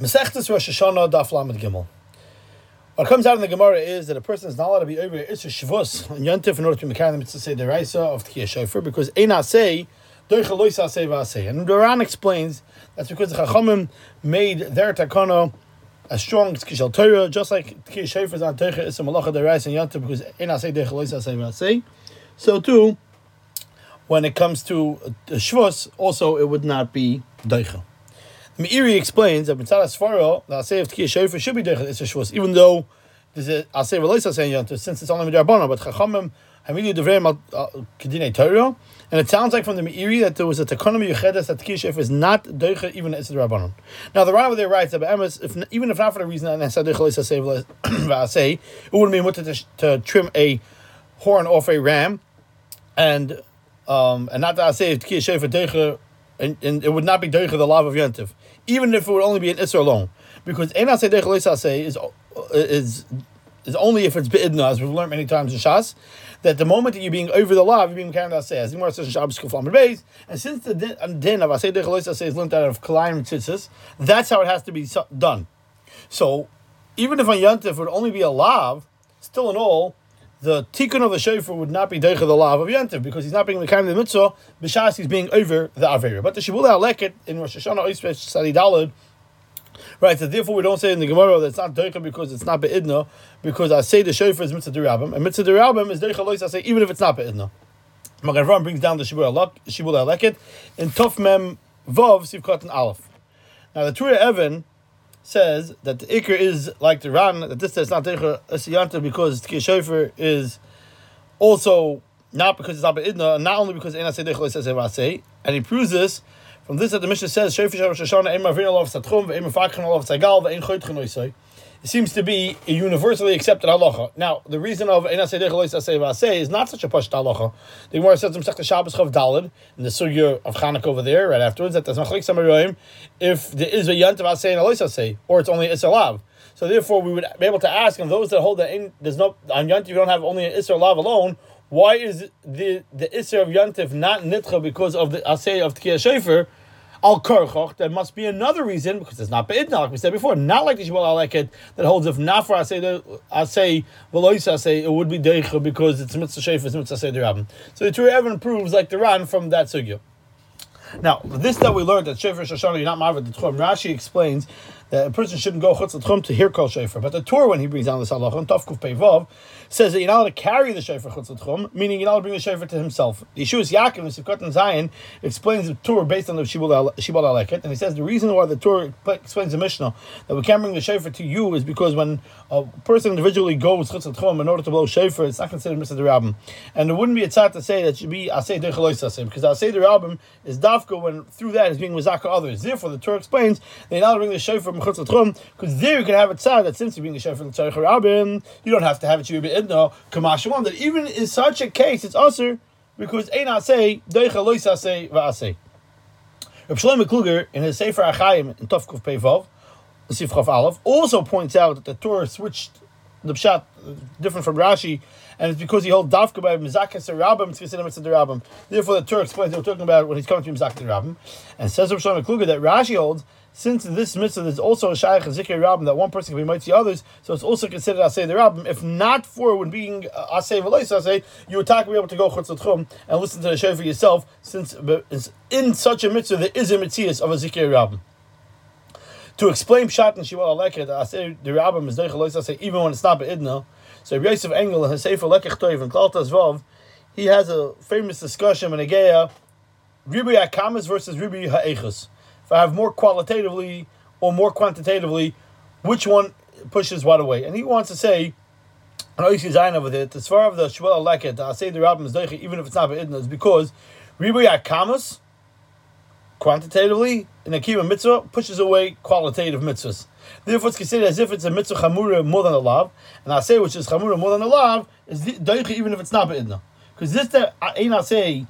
Masechtas Rosh Hashanah Daf Lamed Gimel. What comes out in the Gemara is that a person is not allowed to be over Isra Shavus and Yontif in order to be the mitzvah say the Raisa of Tkiya Shofar because Eina say Doicha Loisa say Vasei. And Duran explains that's because the Chachamim made their takana as strong as Kishal Torah, just like Tkiya Shofar is on Doicha Isra Malacha the Raisa and Yontif because Eina say Doicha Loisa say Vasei. So too, when it comes to Shavus, also it would not be Doicha. Meiri explains that Mitzvah Sfaro, the Asay of Tkiyah Shofar should be Derech It's a Shvus, even though there's a Asay saying Yontif, since it's only Midrabana, but Chachamim Hamidu Devreim Kedine Torah, and it sounds like from the Meiri that there was a Takonim Yechedes that Tkiyah Shofar is not Derech even It's Rabbanon. Now the Rambam there writes that Emes, if even if not for the reason that Nesa Derech Loisa Asay, it wouldn't be mutter to, to trim a horn off a ram, and um, and not to say Tkiyah Shofar Derech and, and it would not be Deicha the love of Yontif, even if it would only be an Isser alone. Because Eina Say Deicha say is is is only if it's Be'idna, as we've learned many times in Shas, that the moment that you're being over the law, you're being carried out say, as the Gemara says Shabbos Kuflam and since the din, of Asay Deicha say is learned out of Kalayim Tzitzis, that's how it has to be done. So, even if on Yontif would only be a lav, still in all, the tikkun of the shofar would not be deicha the law of Yantiv because he's not being the kind of the mitzvah. B'shas he's being over the avera. But the shibul leket in Rosh Hashanah Oisvesh Sadi Dalad. Right, so therefore we don't say in the Gemara that it's not deicha because it's not beidna, because I say the shofar is mitzvah derabim, and mitzvah derabim is deicha lois I say even if it's not beidna. Magen brings down the shibul leket in Tuf Mem Vav Sivkot and Aleph. Now the Torah Evan says that the ikr is like the Ran, that this is not Teicha Asiyanta because Tkir Shofar is also not because it's not Idna, not only because Ena Sedech says Evasei, and he proves this from this that the Mishnah says Shofar Shoshana Emma Vina Lov Satchum, Ve'emma Fakhan Lov Tzagal, Ve'en Choyt Chenoisoi. It seems to be a universally accepted halacha. Now, the reason of is not such a pushed halacha. The Gemara says the Shabbos Chav Dalid, in the sugya of Chanukah over there, right afterwards, that there's Machlik Samaroim, if there is a Yant of Asay and Alois Asay, or it's only Isalav. So therefore, we would be able to ask, and those that hold that in, there's no, on Yant you don't have only an Isra Lav alone, why is the the Isra of Yantif not Nitcha because of the Asay of Tkiyah Shefer, al karchoch, there must be another reason because it's not beidna, like we said before, not like the Shmuel Aleket that holds if not for asay asay velois asay it would be deicha because it's mitzvah sheif, it's mitzvah asay derabim. So the Torah Evan proves like the Ran from that sugya. Now, this that we learned that Shefer Shoshana, you're not marved the Tchum. Rashi explains that a person shouldn't go chutz tchum to hear kol Shefer. But the Torah, when he brings down the halacha, on Tavkuf says that you're not allowed to carry the Shefer chutz tchum, meaning you're not allowed to bring the Shefer to himself. The Yeshua's Yaakov in Sivkot and Zion explains the Torah based on the Shibul Aleket, and he says the reason why the Torah explains the Mishnah that we can't bring the Shefer to you is because when a person individually goes chutz tchum in order to blow Shefer, it's not considered Mr. Rabbim. And it wouldn't be a tzad to say that should be Asay Dechalois Asay, because Asay Rabbim is dafka when through that is being Mazaka others. Therefore, the Torah explains they're now bring the Shefer because there you can have a tzad that since you're being a Shefer from Tzarech Rabbim, you don't have to have it you be idno kamashwan. That even in such a case, it's usher because ein asay deicha lois asay va'asay. Reb Shlomo Kluger in his Sefer Achayim in Tovkuf Peivov, Sif Chav Aleph, also points out that the Torah switched the pshat uh, different from Rashi, and it's because he holds dafka by mizakas rabim mitzvah rabim. Therefore, the Torah explains what we're talking about when he's coming to mizakas rabim, and says Shlomo Kluger that Rashi holds since this mitzvah is also a shaykh zikr rabbim that one person can be mighty others, so it's also considered asay the rabbim. If not for when being uh, asay v'lois asay, you would talk be able to go chutz and listen to the show for yourself. Since in such a mitzvah there is a mitzvah of a zikr rabbim. To explain pshat and shiva aleket, asay the rabbim is doich lois asay even when it's not beidna. So Yosef Engel in his sefer lekech toiv and klaltas vav, he has a famous discussion in Ageya, Ribi Akamas versus Ribi Ha'echus I have more qualitatively or more quantitatively, which one pushes what away? And he wants to say, and I see Zayin with it, as far as the Shmuel Leket, I say the Rabbim is even if it's not Ba'idna, is because Ribu Yakamas, quantitatively, in a Kiva mitzvah, pushes away qualitative mitzvahs. Therefore, it's considered as if it's a mitzvah chamura more than a lav, and I say which is chamura more than a lav is doicha even if it's not beidna. Because this that I not say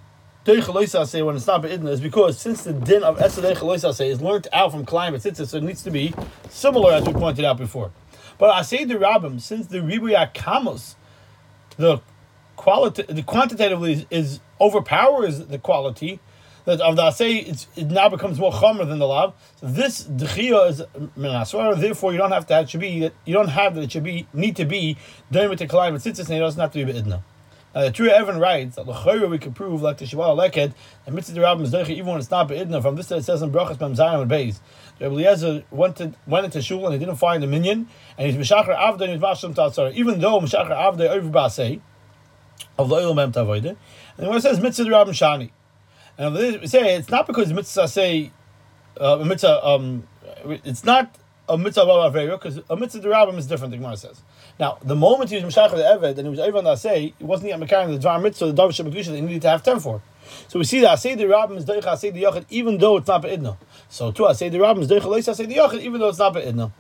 say when it's not beidna is because since the din of Esadei say is learnt out from climate, so it needs to be similar as we pointed out before. But I say the Rabbim, since the Ribuya Kamos, the quality, the quantitatively is, is overpowers the quality, that of the asay it now becomes more chomer than the lav. So this dechia is minaswara. Therefore, you don't have to. It should be you don't have that. It should be need to be doing with the but since it doesn't have to be beidna. Uh, the true Evan writes that l'chayra we can prove like the Shabbat Leked and mitzvah rabbim is even when it's not beidna. From this that it says in brachas b'm zayin and beis. Rabbi Eliezer went to, went into shul and he didn't find the minion and he's mishachar avda and he's vashlam tatzara. Even though mishachar avda over basei of the mem tavoide, and when it says mitzvah rabbim shani. And we say it's not because mitzvah say uh, mitzvah um, it's not a mitzvah of avera because a mitzvah derabim is different. The Gemara says. Now, the moment he was mishach the eved and he was on the asay, he wasn't yet carrying the dvar mitzvah, the shabbat that he needed to have ten for. So we see that asay the derabim is doich asay the yachid even though it's not beidna. So to asay the derabim is doich leis asay the yachid even though it's not beidna.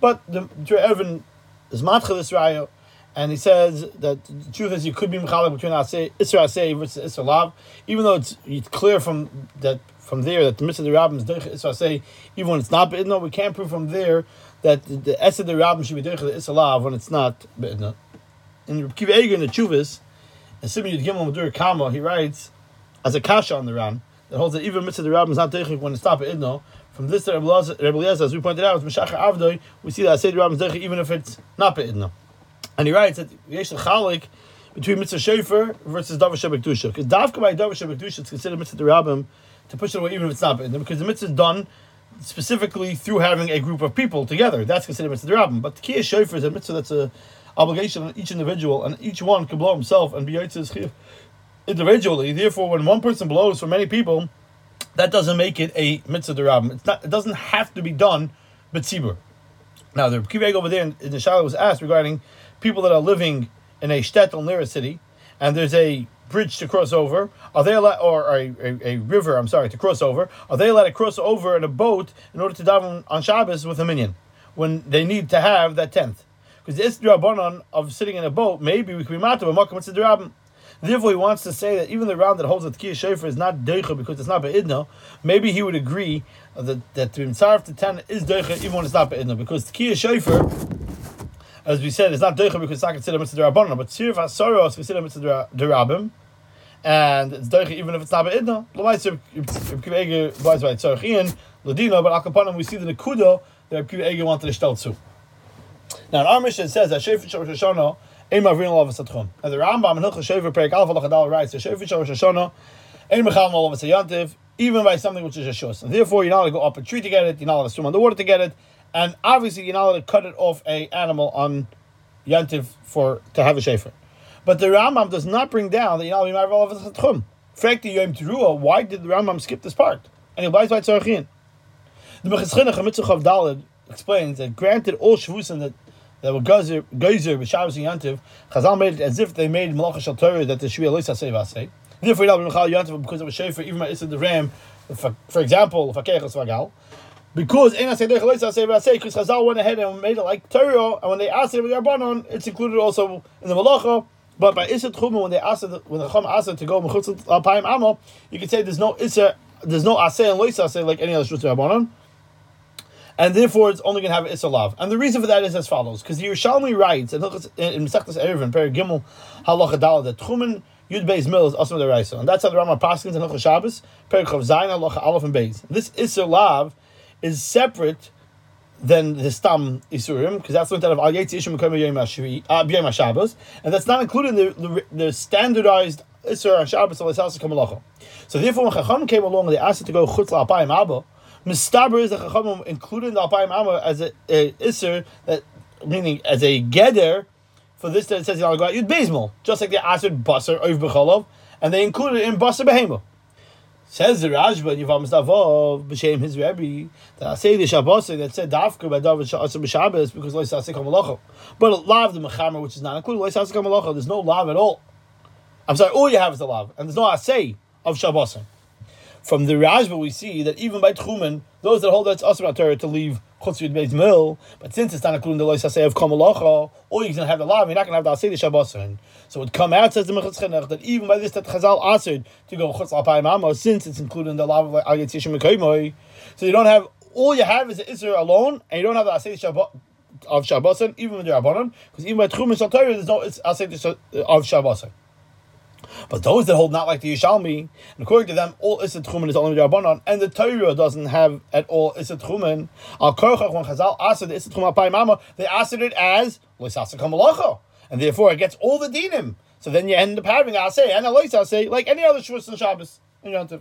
But the Evan is matchel this raya. And he says that the truth is you could be mechalek between asay, isra asay versus isra lav, even though it's, it's clear from that from there that the mitzvah of the rabbim is isra say even when it's not beidna, we can't prove from there that the, the esed the rabbim should be doich the when it's not beidna. In Kiva Eger in the Chuvas, and Simeon Yud Gimel Madur Kama, he writes as a kasha on the Ram that holds that even mitzvah the rabbim is not doich when it's not beidna. From this, Rebbe Eliezer, as we pointed out, with Meshacher Avdoi, we see that Ased Rabbim is even if it's not beidna. And he writes that yesh chalik between mitzvah shofar versus davar shebekdusha. Because davka by davar shebekdusha, it's considered mitzvah derabim to push it away even if it's not because the mitzvah is done specifically through having a group of people together. That's considered mitzvah derabim. But the kiyah shofar is a mitzvah that's an obligation on each individual, and each one can blow himself and be yitzis individually. Therefore, when one person blows for many people, that doesn't make it a mitzvah derabim. It's not. It doesn't have to be done, but tzibur. Now the kiveg over there in, in the Shaila was asked regarding people that are living in a shtetl near a city, and there's a bridge to cross over, are they allowed, or a, a, a, river, I'm sorry, to cross over, are they allowed to cross over in a boat in order to daven on Shabbos with a minion when they need to have that tenth? Because the Isdrabanon of sitting in a boat, maybe we can be Makam Tzidrabim. Therefore, he wants to say that even the round that holds the Tkiyah Shofar is not Deicha because it's not Be'idna, maybe he would agree that, that to Mitzaref to 10 is Deicha even when it's not Be'idna, because Tkiyah Shofar as we said, it's not doicha because it's not considered mitzvah derabbanon, but tzir v'asoro is considered mitzvah derabim, and it's doicha even if it's not beidna. L'maisir Reb Ege buys by tzarchian ladino, but akapanim we see the nekudo that Reb Ege wanted to stel to. Now in our mission it says that shefet shor shoshana ein mavrin olav satchum. And the Rambam in Hilchah Shefer Perik Alpha Lachadal writes that shefet shor shoshana ein mechal olav sayantiv even by something which is a shus. And therefore you're not allowed to go up a tree to get it, you're not allowed to swim on the water to get it, and obviously you're not allowed to cut it off a animal on yantiv for to have a shefer. But the Rambam does not bring down that you're not allowed to be tchum. Frekti yom teruah. Why did the Rambam skip this part? And he buys by tzarchin. The Minchas Chinuch Mitzvah Dalid explains that granted all shvusim that that were geyser geyser b'Shabbos and yantiv, Chazal made it as if they made malacha shel Torah that the shviyah loisa say vasei. Therefore, you're not yantiv because of a shefer, even by the ram. For, for example, fakech vagal. Because in say because Chazal went ahead and made it like Torah, and when they asked it with Rabbanon, it's included also in the Malacha. But by Issa Tchuma, when they asked it, when the Chum asked it to go Mechutz Alpayim Amo, you can say there's no Issa, there's no Aseh and Lois Aseh like any other Shutz Rabbanon. And therefore, it's only going to have Issa Lav. And the reason for that is as follows: because the Yerushalmi writes and in Mesechtas Eruvin, Per Gimel Halacha Dal that Tchumen Yud Beis Mil is Asma Deraisa, and that's how the Rambam Paskins in Hilchas Shabbos, Per Chav Zayin Halacha Aleph and Beis. This Issa Lav is separate than the Stam Isurim, because that's looked out of Al Yetzi Ishim and that's not included in the, the, the standardized Isur on Shabbos of Lisas Kamalacha. So therefore, when Chacham came along and they asked it to go Chutz La'apayim Abba, Mistaber is the Chacham included the Alpayim Abba as a, a Isur, that, meaning as a Geder, for this that it says Al Yud Bezmal, just like they asked Basar Oiv B'Cholov, and they included it in Basar Behemah. Says the Rashba in Yivam Stavov b'shem his Rebbe that I say the Shabbos that said Dafka by David Shabbos b'Shabbos because Lois Asik Hamalacha, but a lav the Mechamer which is not included Lois Asik Hamalacha. There's no lav at all. I'm sorry, all you have is the lav, and there's no asay of Shabbos. From the Rashba we see that even by Tchumen, those that hold that's Torah to leave Beis Mil, but since it's not including the Lois Asay of Kamalacha, all you're to have the lav, you're not to have the asay the Shabbos. So it come out, says the Mechutz that even by this that Chazal answered to go Chutz Alpayim Amo, since it's included in the lav of Ayat Yishim Mekoimoy, so you don't have, all you have is the Isra alone, and you don't have the asay Shabbos of Shabbosan, even with the Rabbanon, because even by Tchum and there's no asay of Shabbosan. But those that hold not like the Yishalmi, according to them, all Issa Tchumen is only Rabbanon, and the Torah doesn't have at all Issa Tchumen. Al Korchach, when Chazal asked the Issa Tchumen Alpai Mama, they asked it as Loisasa Kamalacha. And therefore it gets all the dinim. So then you end up having Asay and Alois say like any other Shavuos and Shabbos in Yontif.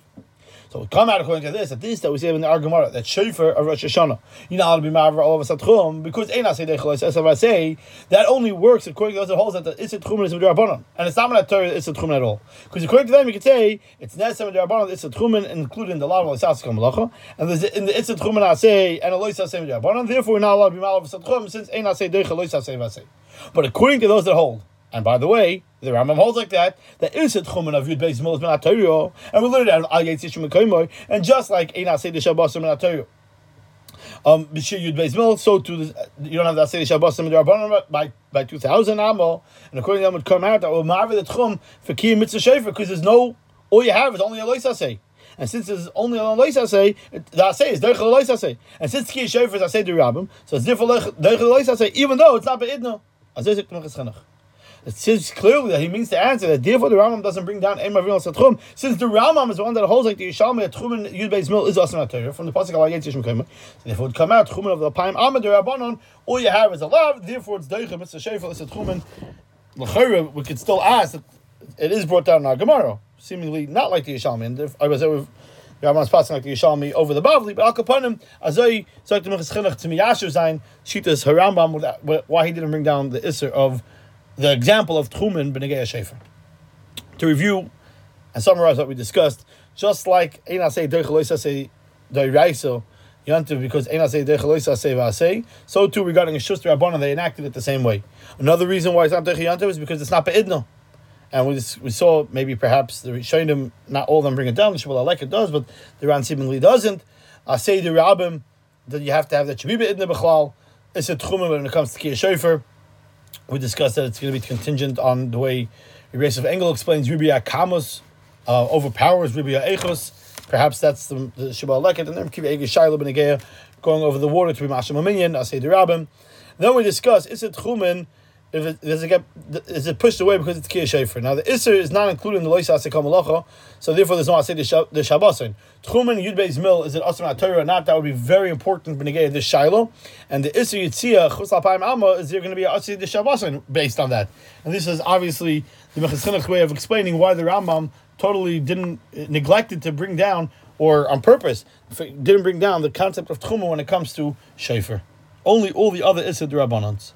So we come out according to this, that this that we say in the Argamara, that Shofar of Rosh Hashanah, not allowed to be Ma'avar all of Satchum, because as I say, that only works according to those that holds that the Isit Tchumen is with Rabbanon. And it's not that Torah Isit Tchumen at all. Because according to them, you could say, it's necessary with Rabbanon, Isit Tchumen, including the law of Lisas Kamalacha, and in the Isit Tchumen Asay, and Alois Asay with Rabbanon, therefore we're not allowed to be Ma'avar Satchum, since Ein Asay Dechalos Asay Vasay. But according to those that hold, and by the way, the Rambam holds like that. That is a tchumen of yud beis milas min and we learned out of al yitzishim mekoimoy, and just like ein asay de shabbos min Torah. Um, b'shir yud beis milas, so to the, you don't have that asay de shabbos min Rabbanon by by two thousand amo, and according to them would come out that will marvel the tchum for kiyum mitzvah shefer because there's no all you have is only a lois asay. And since there's only a lois asay, the asay is derech lois asay. And since kiyum shefer is asay de rabbim, so it's different derech lois asay, even though it's not beidno. Azay zek it says clearly that he means to answer that therefore the Rambam doesn't bring down Emma Vinal Satchum, since the Rambam is the one that holds like the Yishalmi at Tchumen Yud Beis Mil is also Torah from the Pasuk Ayet Yishim Kema. So therefore it would come out Tchumen of the Paim Amad Rabbanon. All you have is a love. Therefore it's Deicha Mitzvah Shefel. It's a Tchumen. L'chayra, we could still ask that it is brought down in our Gemara, seemingly not like the Yishalmi. And I was there with Rabban's passing like the Yishalmi over the Bavli, but Al Kapanim, Azoi, Zok the Minchas Chinuch to Miyashu Zain, Shitas Harambam, why he didn't bring down the Isser of the example of Tchumen B'negei Shefer. To review and summarize what we discussed, just like Eina say Deichaloisa say Deiraiso, Yantiv, because Vasei, so too regarding a Shuster Rabbana, they enacted it the same way. Another reason why it's not Deich Yantiv is because it's not Be'idno. And we, we saw maybe perhaps the Rishonim, not all of them bring it down, the Shabbat like it does, but the Ran seemingly doesn't. I say the Rabbim that you have to have that Shabiba Idna Bechlal. It's a Tchumen when it comes to Kiyah Shofar. We discussed that it's going to be contingent on the way Yosef Engel explains Ribia Kamus uh, overpowers Ribia Echos. Perhaps that's the, the Shabbat Leket, and then Kiva Ege Shaila Ben going over the water to be Masham Aminyan, Asay Rabim. Then we discuss is it Chumen if it does it get is it pushed away because it's kiyah shefer. Now the iser is not included in the loisa asekam so therefore there's no asay the shabbasin. Tchumen yud beis mil is it asam Torah or not? That would be very important b'negay this shiloh, and the iser yitzia alpayim alma is there going to be asay the shabbasin based on that? And this is obviously the Minchas Chinuch way of explaining why the Rambam totally didn't eh, neglected to bring down or on purpose didn't bring down the concept of tchuma when it comes to shefer. Only all the other iser the rabbanans.